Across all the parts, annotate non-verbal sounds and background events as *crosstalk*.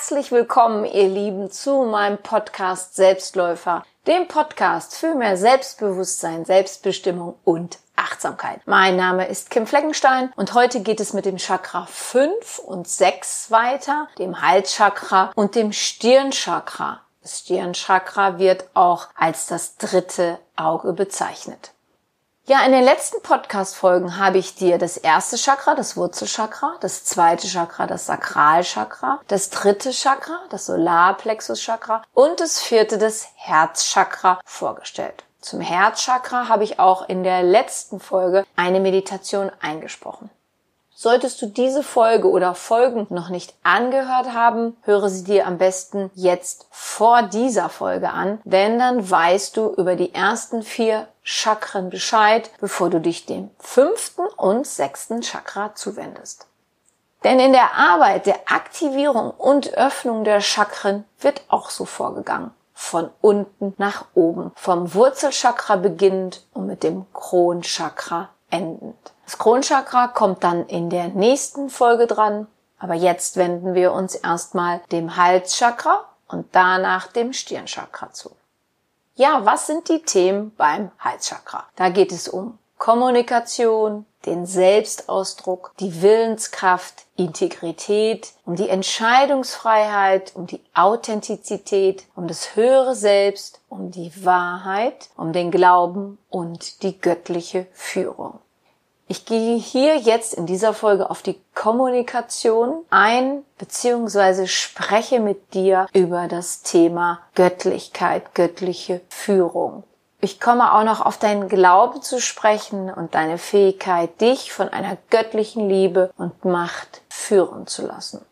Herzlich willkommen, ihr Lieben, zu meinem Podcast Selbstläufer, dem Podcast für mehr Selbstbewusstsein, Selbstbestimmung und Achtsamkeit. Mein Name ist Kim Fleckenstein und heute geht es mit dem Chakra 5 und 6 weiter, dem Halschakra und dem Stirnchakra. Das Stirnchakra wird auch als das dritte Auge bezeichnet. Ja, in den letzten Podcast-Folgen habe ich dir das erste Chakra, das Wurzelchakra, das zweite Chakra, das Sakralchakra, das dritte Chakra, das Solarplexuschakra und das vierte, das Herzchakra vorgestellt. Zum Herzchakra habe ich auch in der letzten Folge eine Meditation eingesprochen. Solltest du diese Folge oder Folgen noch nicht angehört haben, höre sie dir am besten jetzt vor dieser Folge an, denn dann weißt du über die ersten vier Chakren Bescheid, bevor du dich dem fünften und sechsten Chakra zuwendest. Denn in der Arbeit der Aktivierung und Öffnung der Chakren wird auch so vorgegangen. Von unten nach oben. Vom Wurzelchakra beginnend und mit dem Kronchakra endend. Das Kronchakra kommt dann in der nächsten Folge dran, aber jetzt wenden wir uns erstmal dem Halschakra und danach dem Stirnchakra zu. Ja, was sind die Themen beim Halschakra? Da geht es um Kommunikation, den Selbstausdruck, die Willenskraft, Integrität, um die Entscheidungsfreiheit, um die Authentizität, um das höhere Selbst, um die Wahrheit, um den Glauben und die göttliche Führung. Ich gehe hier jetzt in dieser Folge auf die Kommunikation ein, beziehungsweise spreche mit dir über das Thema Göttlichkeit, göttliche Führung. Ich komme auch noch auf deinen Glauben zu sprechen und deine Fähigkeit, dich von einer göttlichen Liebe und Macht führen zu lassen.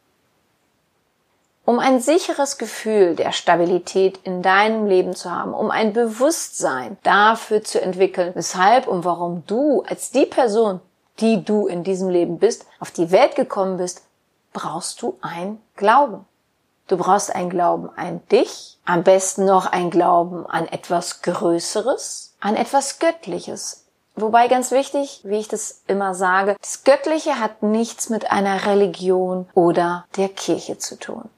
Um ein sicheres Gefühl der Stabilität in deinem Leben zu haben, um ein Bewusstsein dafür zu entwickeln, weshalb und warum du als die Person, die du in diesem Leben bist, auf die Welt gekommen bist, brauchst du ein Glauben. Du brauchst ein Glauben an dich, am besten noch ein Glauben an etwas Größeres, an etwas Göttliches. Wobei ganz wichtig, wie ich das immer sage, das Göttliche hat nichts mit einer Religion oder der Kirche zu tun.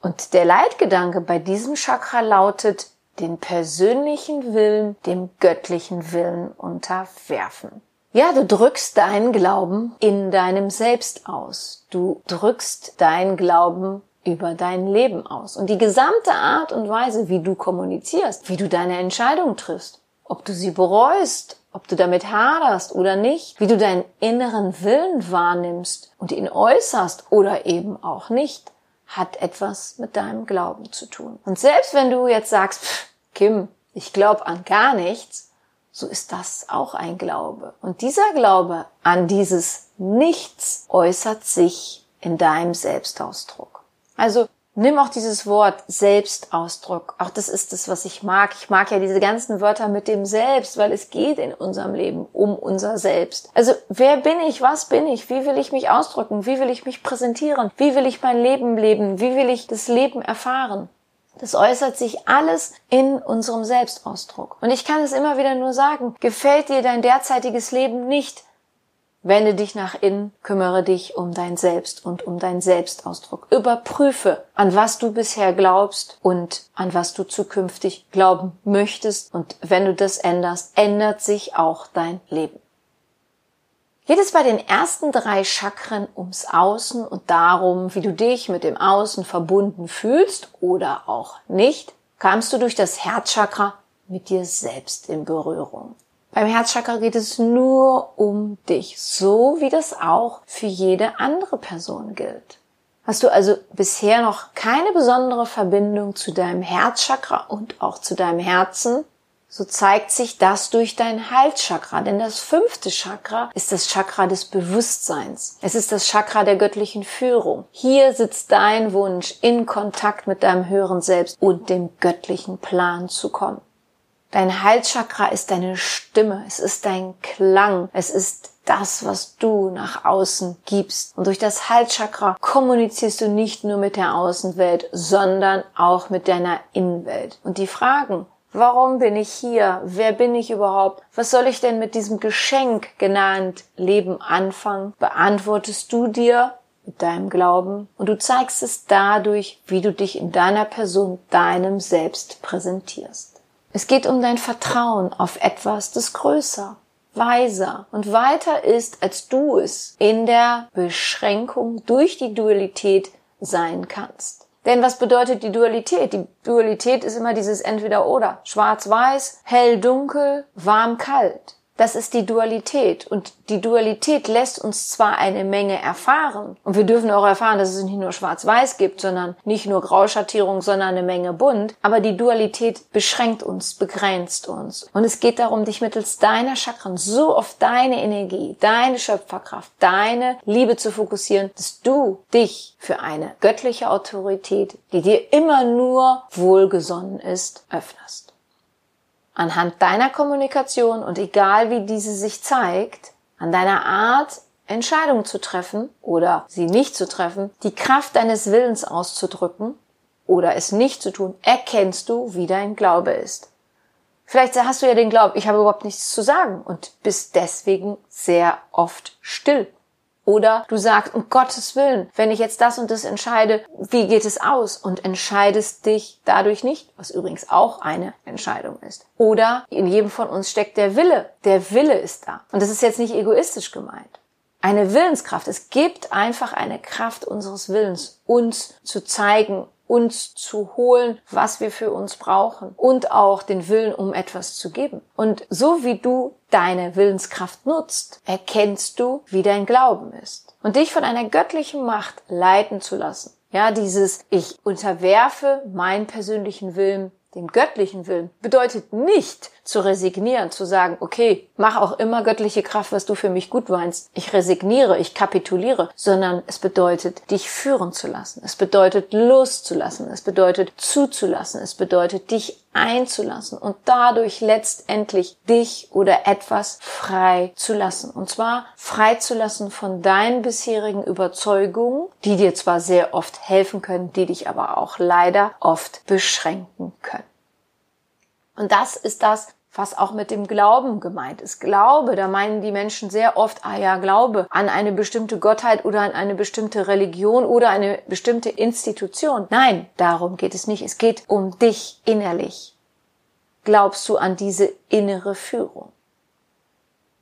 Und der Leitgedanke bei diesem Chakra lautet, den persönlichen Willen dem göttlichen Willen unterwerfen. Ja, du drückst deinen Glauben in deinem Selbst aus. Du drückst deinen Glauben über dein Leben aus. Und die gesamte Art und Weise, wie du kommunizierst, wie du deine Entscheidung triffst, ob du sie bereust, ob du damit haderst oder nicht, wie du deinen inneren Willen wahrnimmst und ihn äußerst oder eben auch nicht, hat etwas mit deinem Glauben zu tun. Und selbst wenn du jetzt sagst, pff, Kim, ich glaube an gar nichts, so ist das auch ein Glaube. Und dieser Glaube an dieses Nichts äußert sich in deinem Selbstausdruck. Also Nimm auch dieses Wort Selbstausdruck. Auch das ist es, was ich mag. Ich mag ja diese ganzen Wörter mit dem Selbst, weil es geht in unserem Leben um unser Selbst. Also wer bin ich? Was bin ich? Wie will ich mich ausdrücken? Wie will ich mich präsentieren? Wie will ich mein Leben leben? Wie will ich das Leben erfahren? Das äußert sich alles in unserem Selbstausdruck. Und ich kann es immer wieder nur sagen, gefällt dir dein derzeitiges Leben nicht, Wende dich nach innen, kümmere dich um dein Selbst und um deinen Selbstausdruck. Überprüfe, an was du bisher glaubst und an was du zukünftig glauben möchtest. Und wenn du das änderst, ändert sich auch dein Leben. Geht es bei den ersten drei Chakren ums Außen und darum, wie du dich mit dem Außen verbunden fühlst oder auch nicht, kamst du durch das Herzchakra mit dir selbst in Berührung. Beim Herzchakra geht es nur um dich, so wie das auch für jede andere Person gilt. Hast du also bisher noch keine besondere Verbindung zu deinem Herzchakra und auch zu deinem Herzen, so zeigt sich das durch dein Halschakra, denn das fünfte Chakra ist das Chakra des Bewusstseins. Es ist das Chakra der göttlichen Führung. Hier sitzt dein Wunsch, in Kontakt mit deinem höheren Selbst und dem göttlichen Plan zu kommen. Dein Halschakra ist deine Stimme, es ist dein Klang, es ist das, was du nach außen gibst. Und durch das Halschakra kommunizierst du nicht nur mit der Außenwelt, sondern auch mit deiner Innenwelt. Und die Fragen, warum bin ich hier? Wer bin ich überhaupt? Was soll ich denn mit diesem Geschenk genannt Leben anfangen? Beantwortest du dir mit deinem Glauben und du zeigst es dadurch, wie du dich in deiner Person, deinem Selbst präsentierst. Es geht um dein Vertrauen auf etwas, das größer, weiser und weiter ist, als du es in der Beschränkung durch die Dualität sein kannst. Denn was bedeutet die Dualität? Die Dualität ist immer dieses Entweder-Oder. Schwarz-Weiß, hell-dunkel, warm-kalt. Das ist die Dualität. Und die Dualität lässt uns zwar eine Menge erfahren. Und wir dürfen auch erfahren, dass es nicht nur schwarz-weiß gibt, sondern nicht nur Grauschattierung, sondern eine Menge bunt. Aber die Dualität beschränkt uns, begrenzt uns. Und es geht darum, dich mittels deiner Chakren so auf deine Energie, deine Schöpferkraft, deine Liebe zu fokussieren, dass du dich für eine göttliche Autorität, die dir immer nur wohlgesonnen ist, öffnest anhand deiner Kommunikation und egal wie diese sich zeigt, an deiner Art, Entscheidungen zu treffen oder sie nicht zu treffen, die Kraft deines Willens auszudrücken oder es nicht zu tun, erkennst du, wie dein Glaube ist. Vielleicht hast du ja den Glauben, ich habe überhaupt nichts zu sagen und bist deswegen sehr oft still oder du sagst, um Gottes Willen, wenn ich jetzt das und das entscheide, wie geht es aus? Und entscheidest dich dadurch nicht, was übrigens auch eine Entscheidung ist. Oder in jedem von uns steckt der Wille. Der Wille ist da. Und das ist jetzt nicht egoistisch gemeint. Eine Willenskraft. Es gibt einfach eine Kraft unseres Willens, uns zu zeigen, uns zu holen, was wir für uns brauchen und auch den Willen, um etwas zu geben. Und so wie du deine Willenskraft nutzt, erkennst du, wie dein Glauben ist. Und dich von einer göttlichen Macht leiten zu lassen. Ja, dieses Ich unterwerfe meinen persönlichen Willen dem göttlichen Willen bedeutet nicht zu resignieren, zu sagen, okay, mach auch immer göttliche Kraft, was du für mich gut meinst. Ich resigniere, ich kapituliere, sondern es bedeutet, dich führen zu lassen. Es bedeutet loszulassen. Es bedeutet zuzulassen. Es bedeutet, dich einzulassen und dadurch letztendlich dich oder etwas frei zu lassen. Und zwar frei zu lassen von deinen bisherigen Überzeugungen, die dir zwar sehr oft helfen können, die dich aber auch leider oft beschränken können. Und das ist das, was auch mit dem Glauben gemeint ist. Glaube, da meinen die Menschen sehr oft, ah ja, Glaube an eine bestimmte Gottheit oder an eine bestimmte Religion oder eine bestimmte Institution. Nein, darum geht es nicht. Es geht um dich innerlich. Glaubst du an diese innere Führung?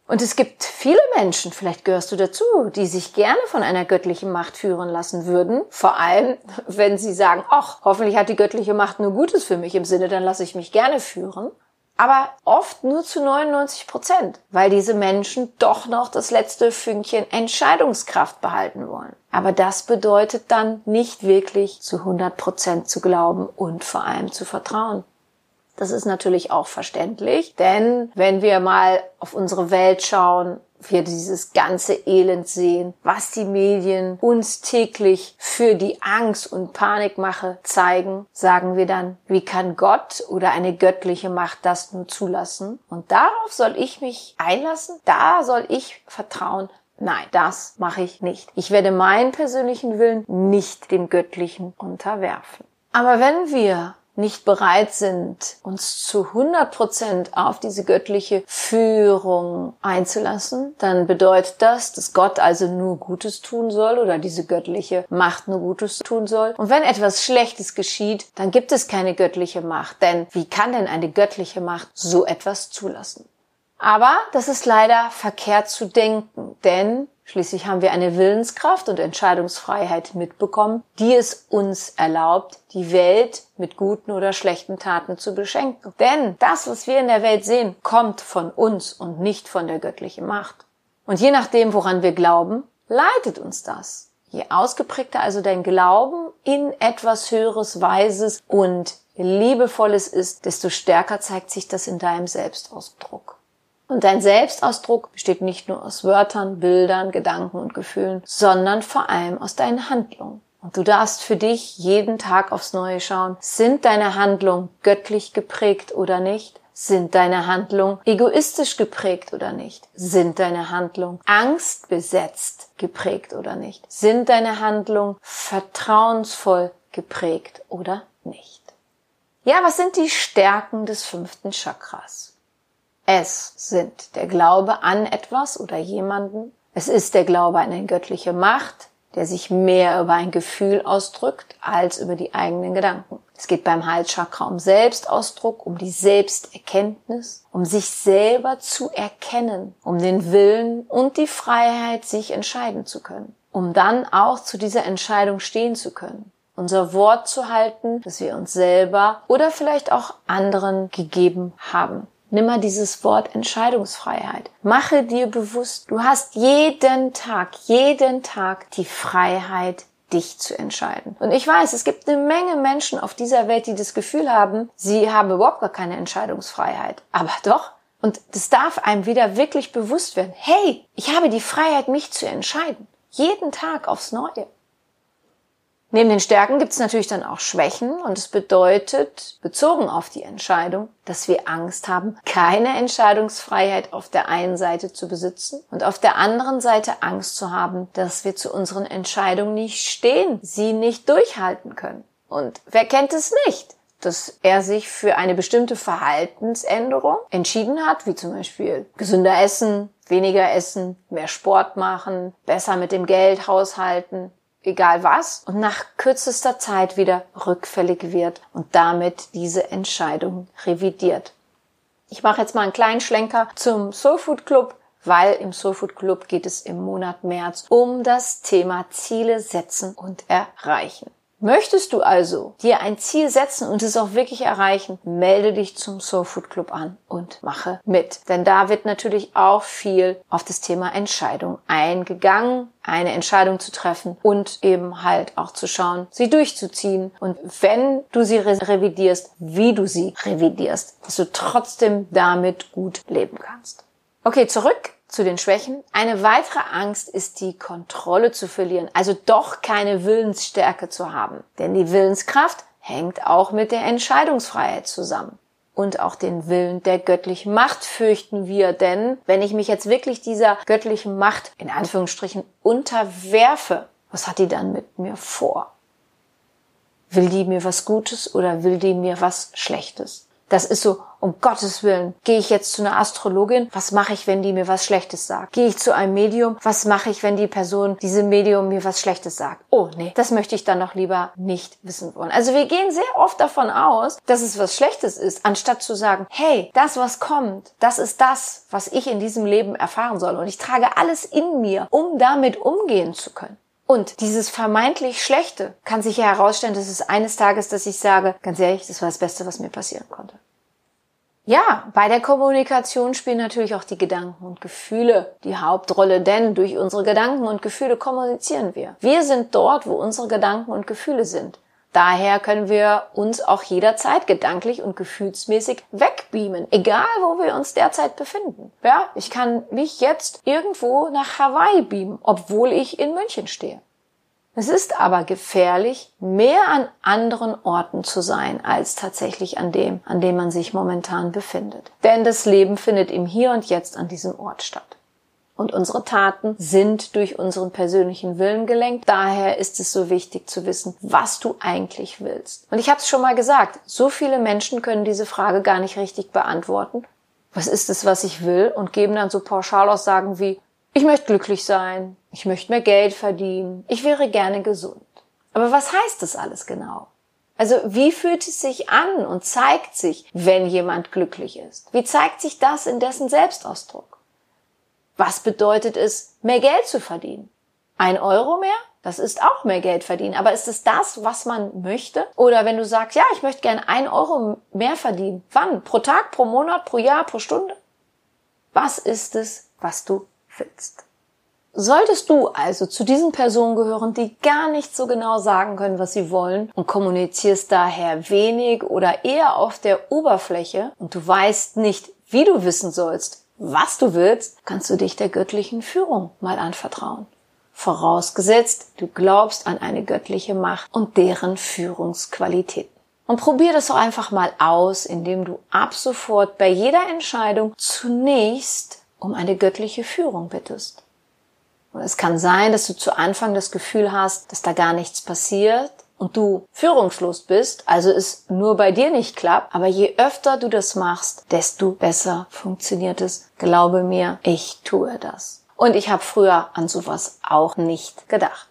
Und es gibt viele Menschen, vielleicht gehörst du dazu, die sich gerne von einer göttlichen Macht führen lassen würden. Vor allem, *laughs* wenn sie sagen, ach, hoffentlich hat die göttliche Macht nur Gutes für mich im Sinne, dann lasse ich mich gerne führen. Aber oft nur zu 99 Prozent, weil diese Menschen doch noch das letzte Fünkchen Entscheidungskraft behalten wollen. Aber das bedeutet dann nicht wirklich zu 100 Prozent zu glauben und vor allem zu vertrauen. Das ist natürlich auch verständlich, denn wenn wir mal auf unsere Welt schauen, wir dieses ganze Elend sehen, was die Medien uns täglich für die Angst und Panikmache zeigen, sagen wir dann, wie kann Gott oder eine göttliche Macht das nur zulassen? Und darauf soll ich mich einlassen, da soll ich vertrauen, Nein, das mache ich nicht. Ich werde meinen persönlichen Willen nicht dem Göttlichen unterwerfen. Aber wenn wir nicht bereit sind, uns zu 100 Prozent auf diese göttliche Führung einzulassen, dann bedeutet das, dass Gott also nur Gutes tun soll oder diese göttliche Macht nur Gutes tun soll. Und wenn etwas Schlechtes geschieht, dann gibt es keine göttliche Macht. Denn wie kann denn eine göttliche Macht so etwas zulassen? Aber das ist leider verkehrt zu denken, denn Schließlich haben wir eine Willenskraft und Entscheidungsfreiheit mitbekommen, die es uns erlaubt, die Welt mit guten oder schlechten Taten zu beschenken. Denn das, was wir in der Welt sehen, kommt von uns und nicht von der göttlichen Macht. Und je nachdem, woran wir glauben, leitet uns das. Je ausgeprägter also dein Glauben in etwas Höheres, Weises und Liebevolles ist, desto stärker zeigt sich das in deinem Selbstausdruck. Und dein Selbstausdruck besteht nicht nur aus Wörtern, Bildern, Gedanken und Gefühlen, sondern vor allem aus deinen Handlungen. Und du darfst für dich jeden Tag aufs Neue schauen, sind deine Handlungen göttlich geprägt oder nicht? Sind deine Handlungen egoistisch geprägt oder nicht? Sind deine Handlungen angstbesetzt geprägt oder nicht? Sind deine Handlungen vertrauensvoll geprägt oder nicht? Ja, was sind die Stärken des fünften Chakras? Es sind der Glaube an etwas oder jemanden. Es ist der Glaube an eine göttliche Macht, der sich mehr über ein Gefühl ausdrückt als über die eigenen Gedanken. Es geht beim Halschakra um Selbstausdruck, um die Selbsterkenntnis, um sich selber zu erkennen, um den Willen und die Freiheit, sich entscheiden zu können, um dann auch zu dieser Entscheidung stehen zu können, unser Wort zu halten, das wir uns selber oder vielleicht auch anderen gegeben haben. Nimm mal dieses Wort Entscheidungsfreiheit. Mache dir bewusst, du hast jeden Tag, jeden Tag die Freiheit, dich zu entscheiden. Und ich weiß, es gibt eine Menge Menschen auf dieser Welt, die das Gefühl haben, sie haben überhaupt gar keine Entscheidungsfreiheit. Aber doch. Und das darf einem wieder wirklich bewusst werden. Hey, ich habe die Freiheit, mich zu entscheiden. Jeden Tag aufs Neue. Neben den Stärken gibt es natürlich dann auch Schwächen und es bedeutet, bezogen auf die Entscheidung, dass wir Angst haben, keine Entscheidungsfreiheit auf der einen Seite zu besitzen und auf der anderen Seite Angst zu haben, dass wir zu unseren Entscheidungen nicht stehen, sie nicht durchhalten können. Und wer kennt es nicht? dass er sich für eine bestimmte Verhaltensänderung entschieden hat, wie zum Beispiel gesünder essen, weniger essen, mehr Sport machen, besser mit dem Geld haushalten, egal was, und nach kürzester Zeit wieder rückfällig wird und damit diese Entscheidung revidiert. Ich mache jetzt mal einen kleinen Schlenker zum Soul Food Club, weil im Soul Food Club geht es im Monat März um das Thema Ziele setzen und erreichen. Möchtest du also dir ein Ziel setzen und es auch wirklich erreichen, melde dich zum Soul Food Club an und mache mit. Denn da wird natürlich auch viel auf das Thema Entscheidung eingegangen, eine Entscheidung zu treffen und eben halt auch zu schauen, sie durchzuziehen. Und wenn du sie revidierst, wie du sie revidierst, dass du trotzdem damit gut leben kannst. Okay, zurück zu den Schwächen. Eine weitere Angst ist die Kontrolle zu verlieren, also doch keine Willensstärke zu haben. Denn die Willenskraft hängt auch mit der Entscheidungsfreiheit zusammen. Und auch den Willen der göttlichen Macht fürchten wir, denn wenn ich mich jetzt wirklich dieser göttlichen Macht in Anführungsstrichen unterwerfe, was hat die dann mit mir vor? Will die mir was Gutes oder will die mir was Schlechtes? Das ist so, um Gottes Willen, gehe ich jetzt zu einer Astrologin? Was mache ich, wenn die mir was Schlechtes sagt? Gehe ich zu einem Medium? Was mache ich, wenn die Person, diese Medium mir was Schlechtes sagt? Oh, nee, das möchte ich dann noch lieber nicht wissen wollen. Also wir gehen sehr oft davon aus, dass es was Schlechtes ist, anstatt zu sagen, hey, das, was kommt, das ist das, was ich in diesem Leben erfahren soll. Und ich trage alles in mir, um damit umgehen zu können. Und dieses vermeintlich Schlechte kann sich ja herausstellen, dass es eines Tages, dass ich sage, ganz ehrlich, das war das Beste, was mir passieren konnte. Ja, bei der Kommunikation spielen natürlich auch die Gedanken und Gefühle die Hauptrolle, denn durch unsere Gedanken und Gefühle kommunizieren wir. Wir sind dort, wo unsere Gedanken und Gefühle sind. Daher können wir uns auch jederzeit gedanklich und gefühlsmäßig wegbeamen, egal wo wir uns derzeit befinden. Ja, ich kann mich jetzt irgendwo nach Hawaii beamen, obwohl ich in München stehe. Es ist aber gefährlich, mehr an anderen Orten zu sein, als tatsächlich an dem, an dem man sich momentan befindet. Denn das Leben findet im Hier und Jetzt an diesem Ort statt und unsere Taten sind durch unseren persönlichen Willen gelenkt. Daher ist es so wichtig zu wissen, was du eigentlich willst. Und ich habe es schon mal gesagt, so viele Menschen können diese Frage gar nicht richtig beantworten. Was ist es, was ich will? Und geben dann so Pauschalaussagen wie, ich möchte glücklich sein, ich möchte mehr Geld verdienen, ich wäre gerne gesund. Aber was heißt das alles genau? Also wie fühlt es sich an und zeigt sich, wenn jemand glücklich ist? Wie zeigt sich das in dessen Selbstausdruck? Was bedeutet es, mehr Geld zu verdienen? Ein Euro mehr? Das ist auch mehr Geld verdienen. Aber ist es das, was man möchte? Oder wenn du sagst, ja, ich möchte gerne ein Euro mehr verdienen. Wann? Pro Tag, pro Monat, pro Jahr, pro Stunde? Was ist es, was du willst? Solltest du also zu diesen Personen gehören, die gar nicht so genau sagen können, was sie wollen und kommunizierst daher wenig oder eher auf der Oberfläche und du weißt nicht, wie du wissen sollst, was du willst, kannst du dich der göttlichen Führung mal anvertrauen. Vorausgesetzt, du glaubst an eine göttliche Macht und deren Führungsqualitäten. Und probier das doch einfach mal aus, indem du ab sofort bei jeder Entscheidung zunächst um eine göttliche Führung bittest. Und es kann sein, dass du zu Anfang das Gefühl hast, dass da gar nichts passiert, und du führungslos bist, also es nur bei dir nicht klappt, aber je öfter du das machst, desto besser funktioniert es. Glaube mir, ich tue das. Und ich habe früher an sowas auch nicht gedacht.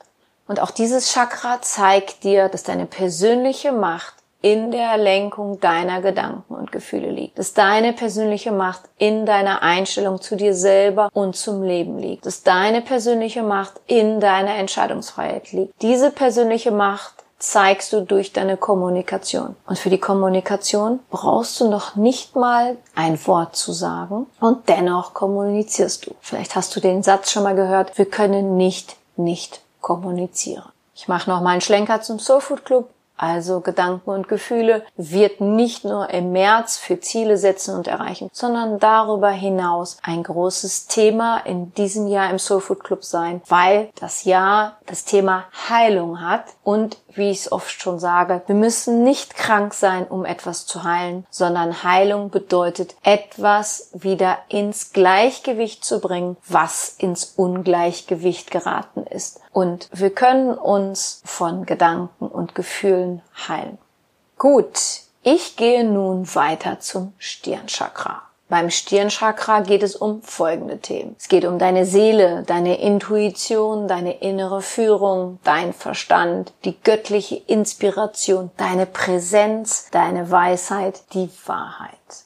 Und auch dieses Chakra zeigt dir, dass deine persönliche Macht in der Lenkung deiner Gedanken und Gefühle liegt. Dass deine persönliche Macht in deiner Einstellung zu dir selber und zum Leben liegt. Dass deine persönliche Macht in deiner Entscheidungsfreiheit liegt. Diese persönliche Macht zeigst du durch deine Kommunikation. Und für die Kommunikation brauchst du noch nicht mal ein Wort zu sagen und dennoch kommunizierst du. Vielleicht hast du den Satz schon mal gehört, wir können nicht nicht kommunizieren. Ich mache noch mal einen Schlenker zum Soulfood Club also Gedanken und Gefühle, wird nicht nur im März für Ziele setzen und erreichen, sondern darüber hinaus ein großes Thema in diesem Jahr im Soul Food Club sein, weil das Jahr das Thema Heilung hat und wie ich es oft schon sage, wir müssen nicht krank sein, um etwas zu heilen, sondern Heilung bedeutet, etwas wieder ins Gleichgewicht zu bringen, was ins Ungleichgewicht geraten ist. Und wir können uns von Gedanken und Gefühlen heilen. Gut, ich gehe nun weiter zum Stirnchakra. Beim Stirnchakra geht es um folgende Themen. Es geht um deine Seele, deine Intuition, deine innere Führung, dein Verstand, die göttliche Inspiration, deine Präsenz, deine Weisheit, die Wahrheit.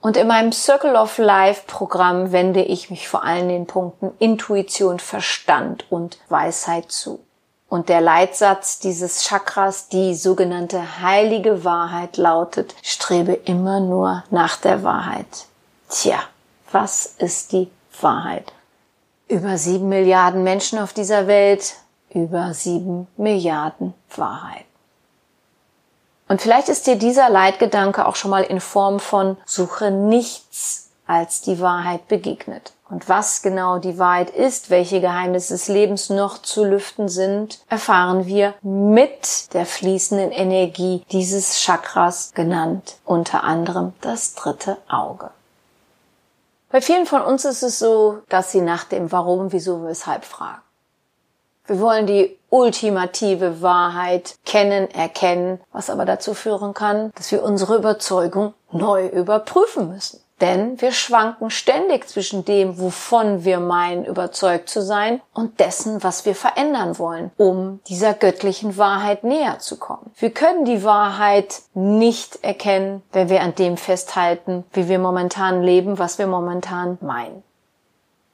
Und in meinem Circle of Life Programm wende ich mich vor allem den Punkten Intuition, Verstand und Weisheit zu. Und der Leitsatz dieses Chakras, die sogenannte heilige Wahrheit lautet, strebe immer nur nach der Wahrheit. Tja, was ist die Wahrheit? Über sieben Milliarden Menschen auf dieser Welt, über sieben Milliarden Wahrheit. Und vielleicht ist dir dieser Leitgedanke auch schon mal in Form von Suche nichts als die Wahrheit begegnet. Und was genau die Wahrheit ist, welche Geheimnisse des Lebens noch zu lüften sind, erfahren wir mit der fließenden Energie dieses Chakras genannt, unter anderem das dritte Auge. Bei vielen von uns ist es so, dass sie nach dem Warum, Wieso, Weshalb fragen. Wir wollen die ultimative Wahrheit kennen, erkennen, was aber dazu führen kann, dass wir unsere Überzeugung neu überprüfen müssen. Denn wir schwanken ständig zwischen dem, wovon wir meinen, überzeugt zu sein, und dessen, was wir verändern wollen, um dieser göttlichen Wahrheit näher zu kommen. Wir können die Wahrheit nicht erkennen, wenn wir an dem festhalten, wie wir momentan leben, was wir momentan meinen.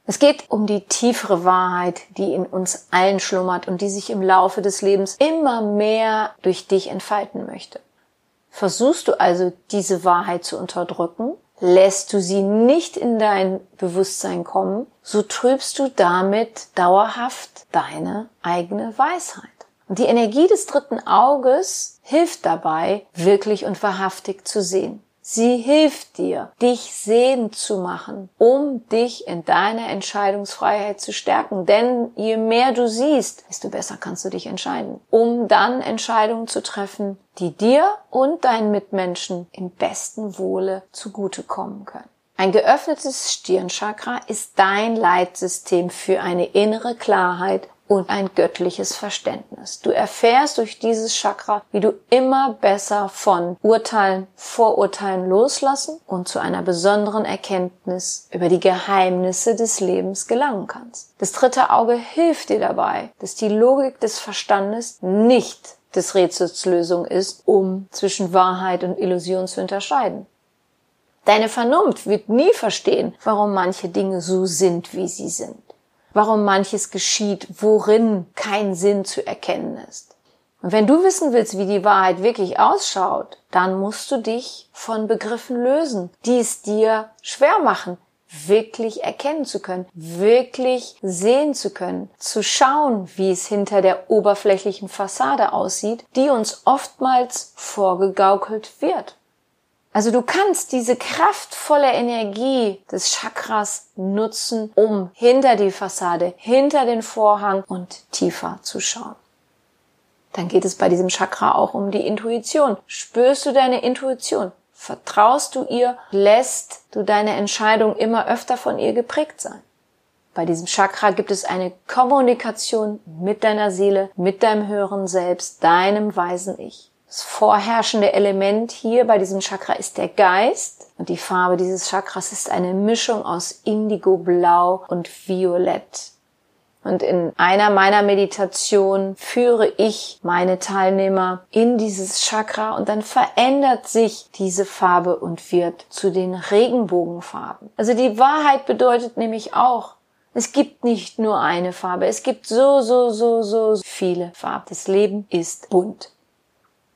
Es geht um die tiefere Wahrheit, die in uns allen schlummert und die sich im Laufe des Lebens immer mehr durch dich entfalten möchte. Versuchst du also diese Wahrheit zu unterdrücken, lässt du sie nicht in dein Bewusstsein kommen, so trübst du damit dauerhaft deine eigene Weisheit. Und die Energie des dritten Auges hilft dabei, wirklich und wahrhaftig zu sehen. Sie hilft dir, dich sehend zu machen, um dich in deiner Entscheidungsfreiheit zu stärken. Denn je mehr du siehst, desto besser kannst du dich entscheiden, um dann Entscheidungen zu treffen, die dir und deinen Mitmenschen im besten Wohle zugutekommen können. Ein geöffnetes Stirnchakra ist dein Leitsystem für eine innere Klarheit und ein göttliches Verständnis. Du erfährst durch dieses Chakra, wie du immer besser von Urteilen, Vorurteilen loslassen und zu einer besonderen Erkenntnis über die Geheimnisse des Lebens gelangen kannst. Das dritte Auge hilft dir dabei, dass die Logik des Verstandes nicht des Rätsels Lösung ist, um zwischen Wahrheit und Illusion zu unterscheiden. Deine Vernunft wird nie verstehen, warum manche Dinge so sind, wie sie sind warum manches geschieht, worin kein Sinn zu erkennen ist. Und wenn du wissen willst, wie die Wahrheit wirklich ausschaut, dann musst du dich von Begriffen lösen, die es dir schwer machen, wirklich erkennen zu können, wirklich sehen zu können, zu schauen, wie es hinter der oberflächlichen Fassade aussieht, die uns oftmals vorgegaukelt wird. Also du kannst diese kraftvolle Energie des Chakras nutzen, um hinter die Fassade, hinter den Vorhang und tiefer zu schauen. Dann geht es bei diesem Chakra auch um die Intuition. Spürst du deine Intuition? Vertraust du ihr? Lässt du deine Entscheidung immer öfter von ihr geprägt sein? Bei diesem Chakra gibt es eine Kommunikation mit deiner Seele, mit deinem höheren Selbst, deinem weisen Ich. Das vorherrschende Element hier bei diesem Chakra ist der Geist und die Farbe dieses Chakras ist eine Mischung aus Indigo, Blau und Violett. Und in einer meiner Meditationen führe ich meine Teilnehmer in dieses Chakra und dann verändert sich diese Farbe und wird zu den Regenbogenfarben. Also die Wahrheit bedeutet nämlich auch, es gibt nicht nur eine Farbe, es gibt so, so, so, so viele Farben. Das Leben ist bunt.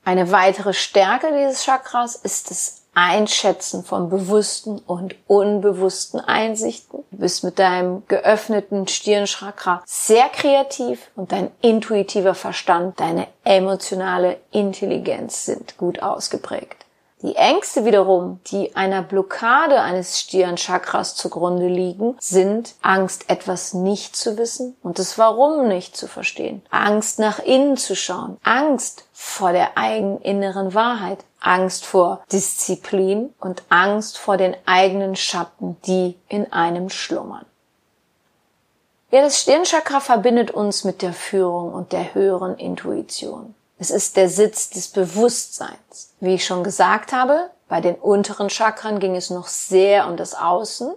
Eine weitere Stärke dieses Chakras ist das Einschätzen von bewussten und unbewussten Einsichten. Du bist mit deinem geöffneten Stirnchakra sehr kreativ und dein intuitiver Verstand, deine emotionale Intelligenz sind gut ausgeprägt. Die Ängste wiederum, die einer Blockade eines Stirnchakras zugrunde liegen, sind Angst, etwas nicht zu wissen und das Warum nicht zu verstehen. Angst, nach innen zu schauen. Angst vor der eigenen inneren Wahrheit. Angst vor Disziplin und Angst vor den eigenen Schatten, die in einem schlummern. Ja, das Stirnchakra verbindet uns mit der Führung und der höheren Intuition. Es ist der Sitz des Bewusstseins. Wie ich schon gesagt habe, bei den unteren Chakren ging es noch sehr um das Außen,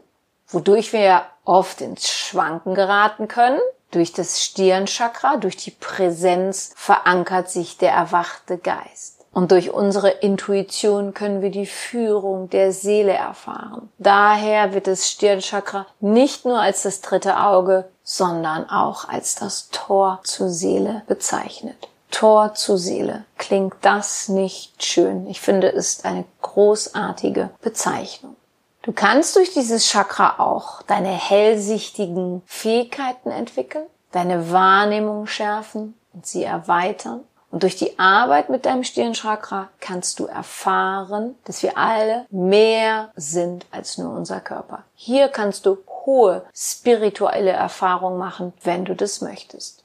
wodurch wir oft ins Schwanken geraten können. Durch das Stirnchakra, durch die Präsenz verankert sich der erwachte Geist. Und durch unsere Intuition können wir die Führung der Seele erfahren. Daher wird das Stirnchakra nicht nur als das dritte Auge, sondern auch als das Tor zur Seele bezeichnet. Tor zur Seele. Klingt das nicht schön? Ich finde, es ist eine großartige Bezeichnung. Du kannst durch dieses Chakra auch deine hellsichtigen Fähigkeiten entwickeln, deine Wahrnehmung schärfen und sie erweitern. Und durch die Arbeit mit deinem Stirnchakra kannst du erfahren, dass wir alle mehr sind als nur unser Körper. Hier kannst du hohe spirituelle Erfahrungen machen, wenn du das möchtest.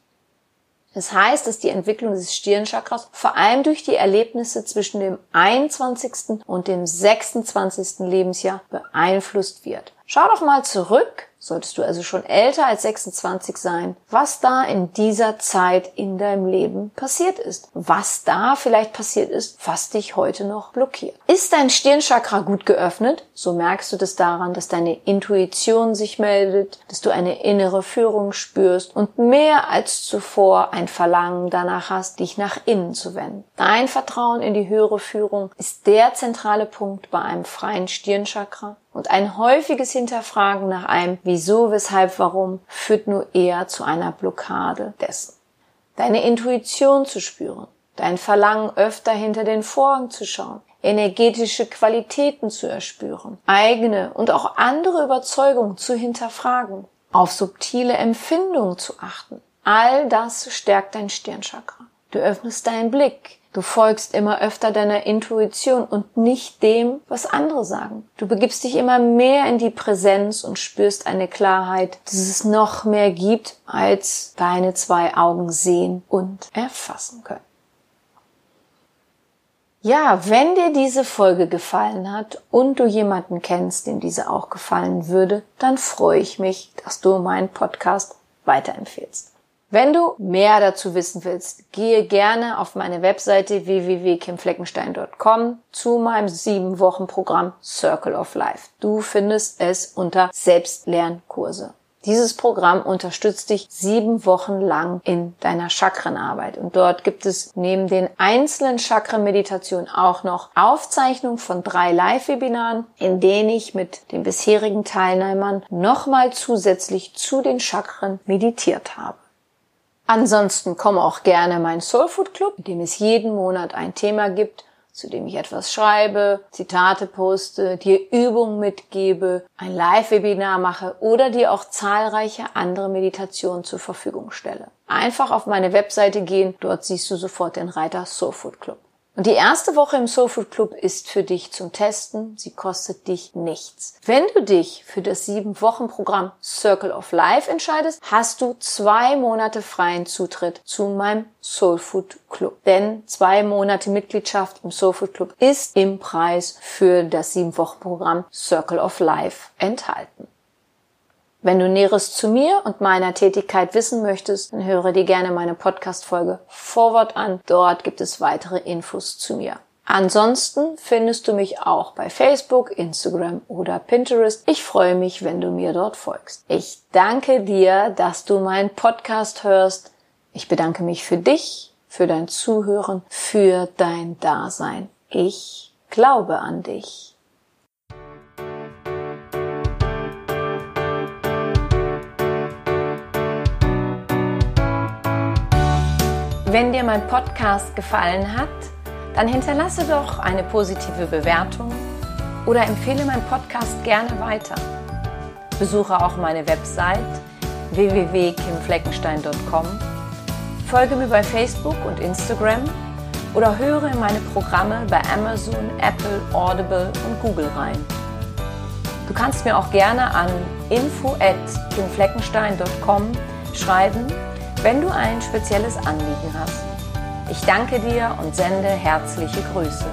Das heißt, dass die Entwicklung des Stirnchakras vor allem durch die Erlebnisse zwischen dem 21. und dem 26. Lebensjahr beeinflusst wird. Schau doch mal zurück solltest du also schon älter als 26 sein, was da in dieser Zeit in deinem Leben passiert ist. Was da vielleicht passiert ist, was dich heute noch blockiert. Ist dein Stirnchakra gut geöffnet, so merkst du das daran, dass deine Intuition sich meldet, dass du eine innere Führung spürst und mehr als zuvor ein Verlangen danach hast, dich nach innen zu wenden. Dein Vertrauen in die höhere Führung ist der zentrale Punkt bei einem freien Stirnchakra und ein häufiges Hinterfragen nach einem Wieso, weshalb, warum führt nur eher zu einer Blockade dessen. Deine Intuition zu spüren, dein Verlangen öfter hinter den Vorhang zu schauen, energetische Qualitäten zu erspüren, eigene und auch andere Überzeugungen zu hinterfragen, auf subtile Empfindungen zu achten. All das stärkt dein Stirnchakra. Du öffnest deinen Blick, Du folgst immer öfter deiner Intuition und nicht dem, was andere sagen. Du begibst dich immer mehr in die Präsenz und spürst eine Klarheit, dass es noch mehr gibt, als deine zwei Augen sehen und erfassen können. Ja, wenn dir diese Folge gefallen hat und du jemanden kennst, dem diese auch gefallen würde, dann freue ich mich, dass du meinen Podcast weiterempfehlst. Wenn du mehr dazu wissen willst, gehe gerne auf meine Webseite www.kimfleckenstein.com zu meinem sieben Wochen Programm Circle of Life. Du findest es unter Selbstlernkurse. Dieses Programm unterstützt dich sieben Wochen lang in deiner Chakrenarbeit. Und dort gibt es neben den einzelnen Chakrenmeditationen auch noch Aufzeichnungen von drei Live-Webinaren, in denen ich mit den bisherigen Teilnehmern nochmal zusätzlich zu den Chakren meditiert habe. Ansonsten komme auch gerne mein Soulfood Club, in dem es jeden Monat ein Thema gibt, zu dem ich etwas schreibe, Zitate poste, dir Übungen mitgebe, ein Live-Webinar mache oder dir auch zahlreiche andere Meditationen zur Verfügung stelle. Einfach auf meine Webseite gehen, dort siehst du sofort den Reiter Soulfood Club. Und die erste Woche im Soulfood Club ist für dich zum Testen. Sie kostet dich nichts. Wenn du dich für das sieben Wochen Programm Circle of Life entscheidest, hast du zwei Monate freien Zutritt zu meinem Soulfood Club. Denn zwei Monate Mitgliedschaft im Soulfood Club ist im Preis für das sieben Wochen Programm Circle of Life enthalten. Wenn du Näheres zu mir und meiner Tätigkeit wissen möchtest, dann höre dir gerne meine Podcast-Folge Forward an. Dort gibt es weitere Infos zu mir. Ansonsten findest du mich auch bei Facebook, Instagram oder Pinterest. Ich freue mich, wenn du mir dort folgst. Ich danke dir, dass du meinen Podcast hörst. Ich bedanke mich für dich, für dein Zuhören, für dein Dasein. Ich glaube an dich. Wenn dir mein Podcast gefallen hat, dann hinterlasse doch eine positive Bewertung oder empfehle meinen Podcast gerne weiter. Besuche auch meine Website www.kimfleckenstein.com, folge mir bei Facebook und Instagram oder höre in meine Programme bei Amazon, Apple, Audible und Google rein. Du kannst mir auch gerne an info@kimfleckenstein.com schreiben, wenn du ein spezielles Anliegen hast. Ich danke dir und sende herzliche Grüße.